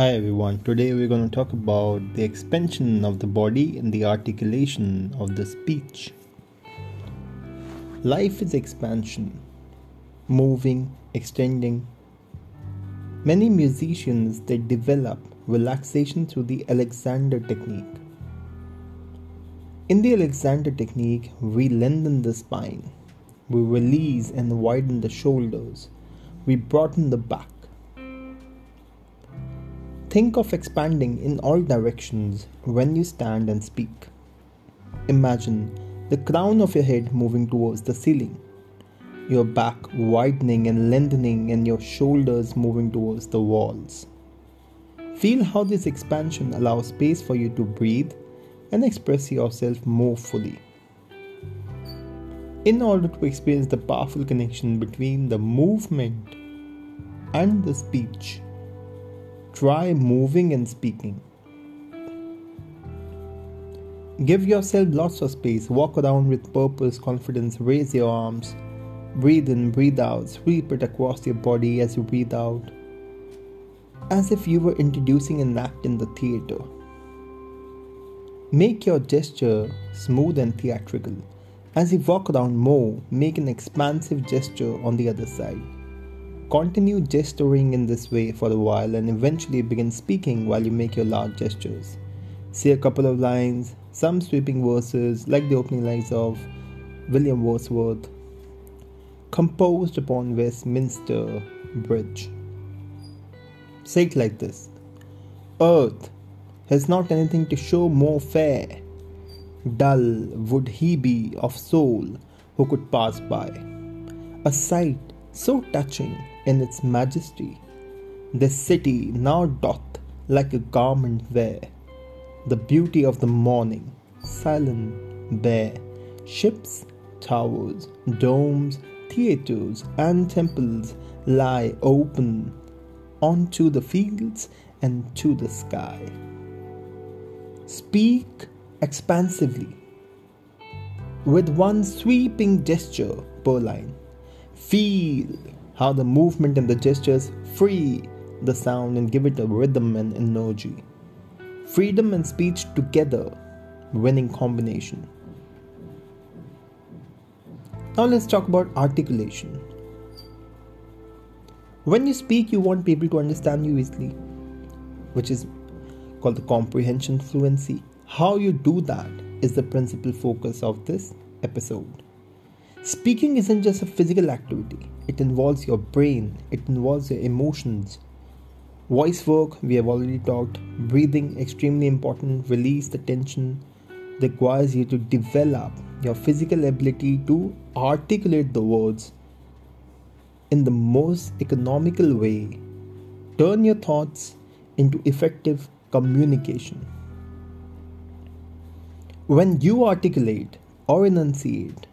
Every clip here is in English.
Hi everyone, today we're going to talk about the expansion of the body and the articulation of the speech. Life is expansion, moving, extending. Many musicians they develop relaxation through the Alexander technique. In the Alexander technique, we lengthen the spine, we release and widen the shoulders, we broaden the back Think of expanding in all directions when you stand and speak. Imagine the crown of your head moving towards the ceiling, your back widening and lengthening, and your shoulders moving towards the walls. Feel how this expansion allows space for you to breathe and express yourself more fully. In order to experience the powerful connection between the movement and the speech, Try moving and speaking. Give yourself lots of space. Walk around with purpose, confidence. Raise your arms. Breathe in, breathe out. Sweep it across your body as you breathe out. As if you were introducing an act in the theater. Make your gesture smooth and theatrical. As you walk around more, make an expansive gesture on the other side. Continue gesturing in this way for a while and eventually begin speaking while you make your large gestures. Say a couple of lines, some sweeping verses like the opening lines of William Wordsworth, composed upon Westminster Bridge. Say it like this Earth has not anything to show more fair. Dull would he be of soul who could pass by. A sight so touching in its majesty. This city now doth like a garment wear the beauty of the morning, silent, bare, ships, towers, domes, theatres, and temples lie open onto the fields and to the sky. Speak expansively with one sweeping gesture per. Feel how the movement and the gestures free the sound and give it a rhythm and energy. Freedom and speech together, winning combination. Now let's talk about articulation. When you speak, you want people to understand you easily, which is called the comprehension fluency. How you do that is the principal focus of this episode. Speaking isn't just a physical activity, it involves your brain, it involves your emotions. Voice work, we have already talked. Breathing, extremely important. Release the tension. Requires you to develop your physical ability to articulate the words in the most economical way. Turn your thoughts into effective communication. When you articulate or enunciate,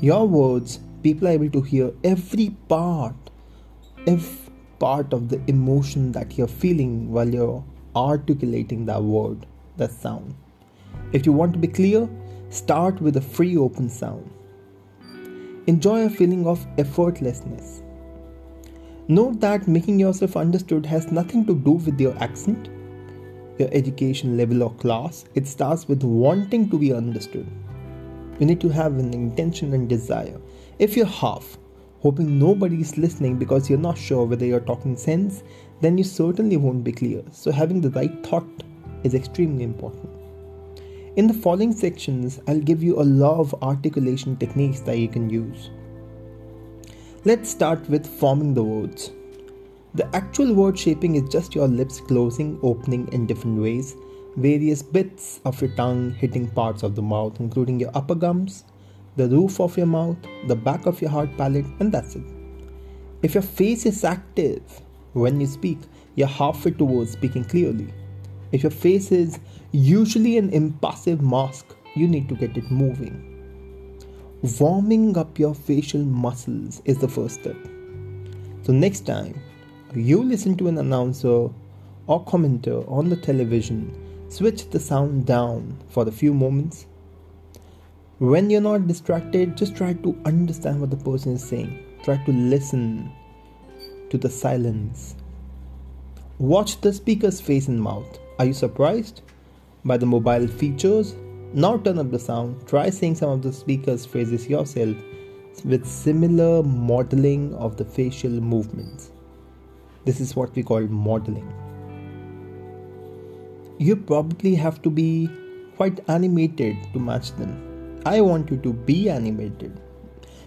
your words, people are able to hear every part, every part of the emotion that you're feeling while you're articulating that word, that sound. If you want to be clear, start with a free open sound. Enjoy a feeling of effortlessness. Note that making yourself understood has nothing to do with your accent, your education level or class. It starts with wanting to be understood. You need to have an intention and desire. If you're half, hoping nobody is listening because you're not sure whether you're talking sense, then you certainly won't be clear. So, having the right thought is extremely important. In the following sections, I'll give you a lot of articulation techniques that you can use. Let's start with forming the words. The actual word shaping is just your lips closing, opening in different ways various bits of your tongue hitting parts of the mouth, including your upper gums, the roof of your mouth, the back of your hard palate, and that's it. If your face is active when you speak, you're halfway towards speaking clearly. If your face is usually an impassive mask, you need to get it moving. Warming up your facial muscles is the first step. So, next time you listen to an announcer or commenter on the television Switch the sound down for a few moments. When you're not distracted, just try to understand what the person is saying. Try to listen to the silence. Watch the speaker's face and mouth. Are you surprised by the mobile features? Now turn up the sound. Try saying some of the speaker's phrases yourself with similar modeling of the facial movements. This is what we call modeling. You probably have to be quite animated to match them. I want you to be animated.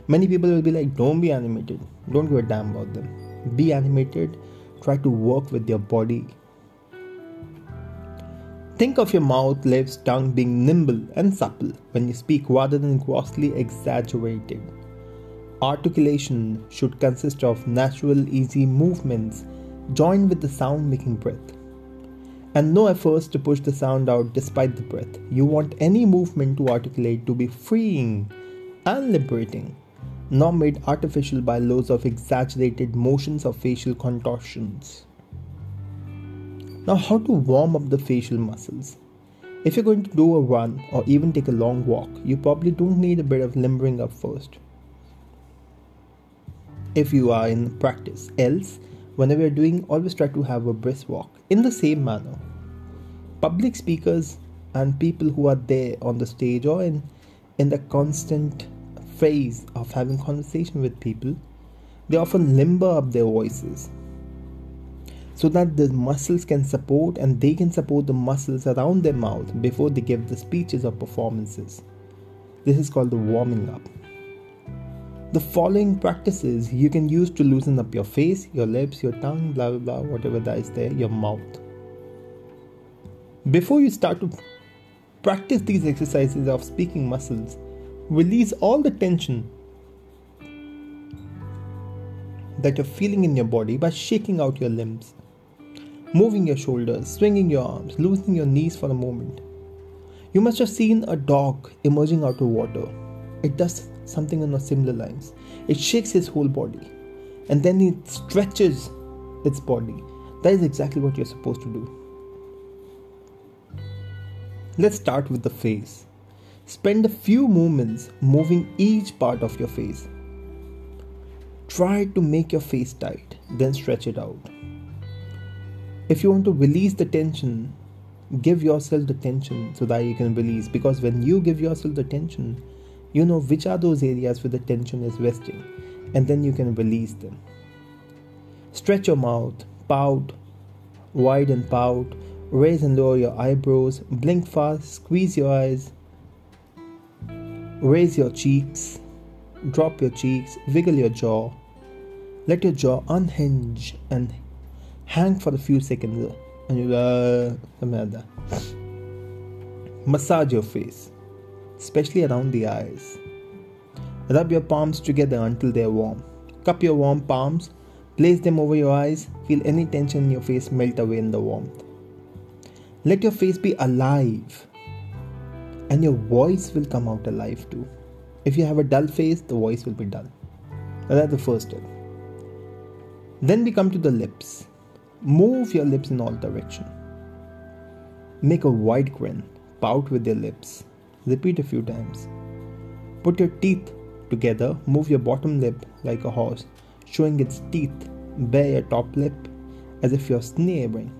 Many people will be like, don't be animated. Don't give a damn about them. Be animated. Try to work with your body. Think of your mouth, lips, tongue being nimble and supple when you speak rather than grossly exaggerated. Articulation should consist of natural, easy movements joined with the sound making breath. And no efforts to push the sound out despite the breath. You want any movement to articulate to be freeing and liberating, not made artificial by loads of exaggerated motions or facial contortions. Now, how to warm up the facial muscles? If you're going to do a run or even take a long walk, you probably don't need a bit of limbering up first if you are in practice. Else, whenever you're doing, always try to have a brisk walk. In the same manner, public speakers and people who are there on the stage or in, in the constant phase of having conversation with people, they often limber up their voices so that the muscles can support and they can support the muscles around their mouth before they give the speeches or performances. This is called the warming up. The following practices you can use to loosen up your face, your lips, your tongue, blah blah blah, whatever that is there, your mouth. Before you start to practice these exercises of speaking muscles, release all the tension that you're feeling in your body by shaking out your limbs, moving your shoulders, swinging your arms, loosening your knees for a moment. You must have seen a dog emerging out of water. It does something on a similar lines. It shakes his whole body and then it stretches its body. That is exactly what you're supposed to do. Let's start with the face. Spend a few moments moving each part of your face. Try to make your face tight, then stretch it out. If you want to release the tension, give yourself the tension so that you can release. Because when you give yourself the tension, you know which are those areas where the tension is resting, and then you can release them. Stretch your mouth, pout, wide and pout, raise and lower your eyebrows, blink fast, squeeze your eyes, raise your cheeks, drop your cheeks, wiggle your jaw. Let your jaw unhinge and hang for a few seconds. And you uh, something like that. Massage your face especially around the eyes. Rub your palms together until they are warm. Cup your warm palms, place them over your eyes, feel any tension in your face melt away in the warmth. Let your face be alive, and your voice will come out alive too. If you have a dull face, the voice will be dull. That's the first step. Then we come to the lips. Move your lips in all direction. Make a wide grin. Pout with your lips. Repeat a few times. Put your teeth together, move your bottom lip like a horse, showing its teeth, bare your top lip as if you're sneering.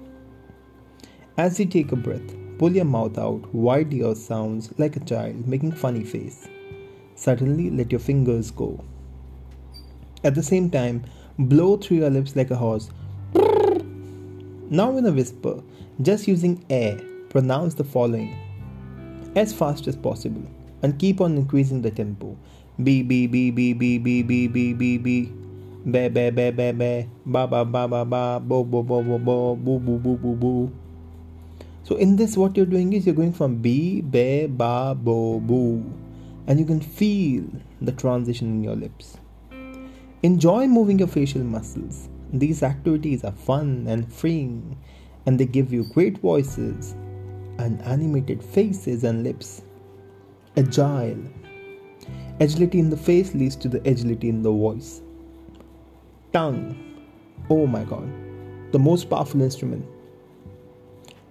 As you take a breath, pull your mouth out, wide your sounds like a child making funny face. Suddenly let your fingers go. At the same time, blow through your lips like a horse. Now in a whisper, just using air, pronounce the following as fast as possible and keep on increasing the tempo. B B B B B B B B B B ba ba ba ba ba ba ba ba ba ba bo bo bo bo bo boo boo boo boo boo. So in this, what you're doing is you're going from B ba ba bo boo, and you can feel the transition in your lips. Enjoy moving your facial muscles. These activities are fun and freeing, and they give you great voices and animated faces and lips. Agile. Agility in the face leads to the agility in the voice. Tongue. Oh my god. The most powerful instrument.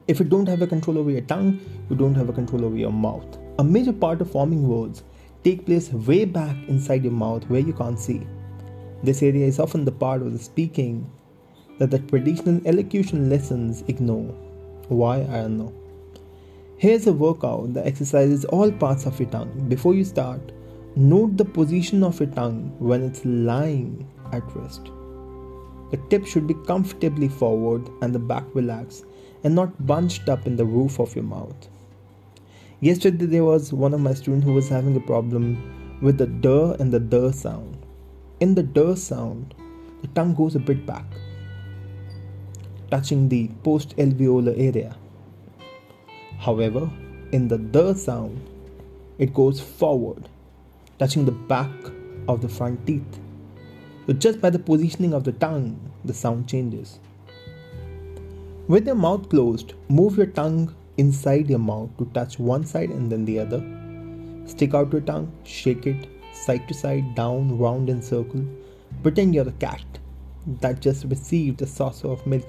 If you don't have a control over your tongue, you don't have a control over your mouth. A major part of forming words take place way back inside your mouth where you can't see. This area is often the part of the speaking that the traditional elocution lessons ignore. Why? I don't know. Here's a workout that exercises all parts of your tongue. Before you start, note the position of your tongue when it's lying at rest. The tip should be comfortably forward and the back relaxed and not bunched up in the roof of your mouth. Yesterday, there was one of my students who was having a problem with the d and the d sound. In the d sound, the tongue goes a bit back, touching the post alveolar area. However, in the the sound, it goes forward, touching the back of the front teeth. So, just by the positioning of the tongue, the sound changes. With your mouth closed, move your tongue inside your mouth to touch one side and then the other. Stick out your tongue, shake it side to side, down, round, and circle. Pretend you're a cat that just received a saucer of milk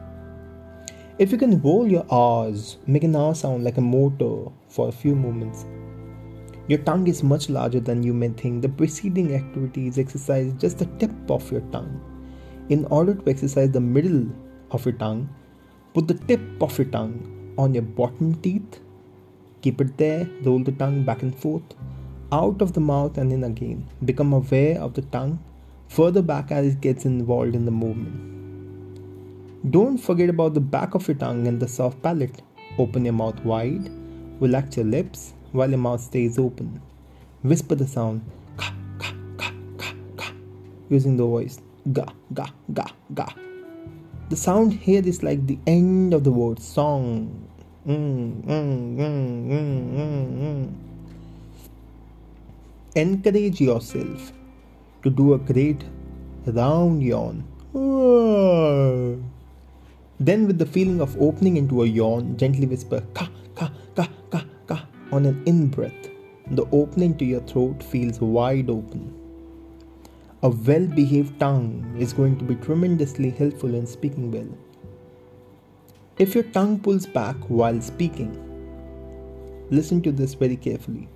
if you can roll your R's, make an R sound like a motor for a few moments, your tongue is much larger than you may think. The preceding activities exercise just the tip of your tongue. In order to exercise the middle of your tongue, put the tip of your tongue on your bottom teeth, keep it there, roll the tongue back and forth, out of the mouth and in again. Become aware of the tongue further back as it gets involved in the movement. Don't forget about the back of your tongue and the soft palate. Open your mouth wide, relax your lips while your mouth stays open. Whisper the sound ka ka ka ka ka using the voice ga ga ga ga. The sound here is like the end of the word song. Mm, mm, mm, Encourage yourself to do a great round yawn. Then, with the feeling of opening into a yawn, gently whisper ka ka ka ka ka on an in breath. The opening to your throat feels wide open. A well behaved tongue is going to be tremendously helpful in speaking well. If your tongue pulls back while speaking, listen to this very carefully.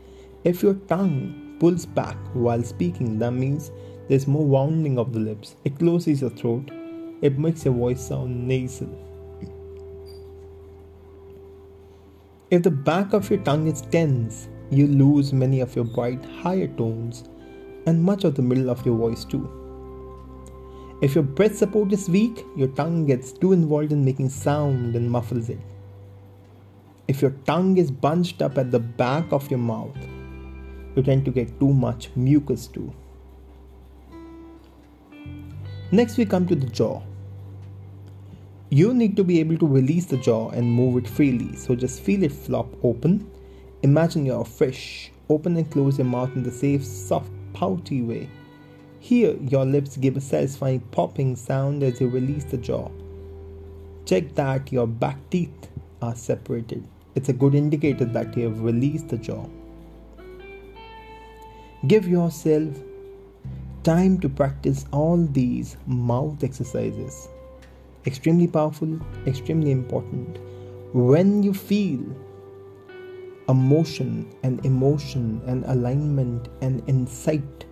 If your tongue pulls back while speaking, that means there's more rounding of the lips. It closes your throat it makes your voice sound nasal. If the back of your tongue is tense, you lose many of your bright higher tones and much of the middle of your voice too. If your breath support is weak, your tongue gets too involved in making sound and muffles it. If your tongue is bunched up at the back of your mouth, you tend to get too much mucus too. Next, we come to the jaw. You need to be able to release the jaw and move it freely, so just feel it flop open. Imagine you're a fish. Open and close your mouth in the safe, soft, pouty way. Here, your lips give a satisfying popping sound as you release the jaw. Check that your back teeth are separated. It's a good indicator that you have released the jaw. Give yourself time to practice all these mouth exercises extremely powerful, extremely important. When you feel a motion and emotion and alignment and insight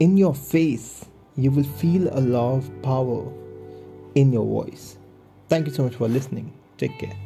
in your face, you will feel a lot of power in your voice. Thank you so much for listening. Take care.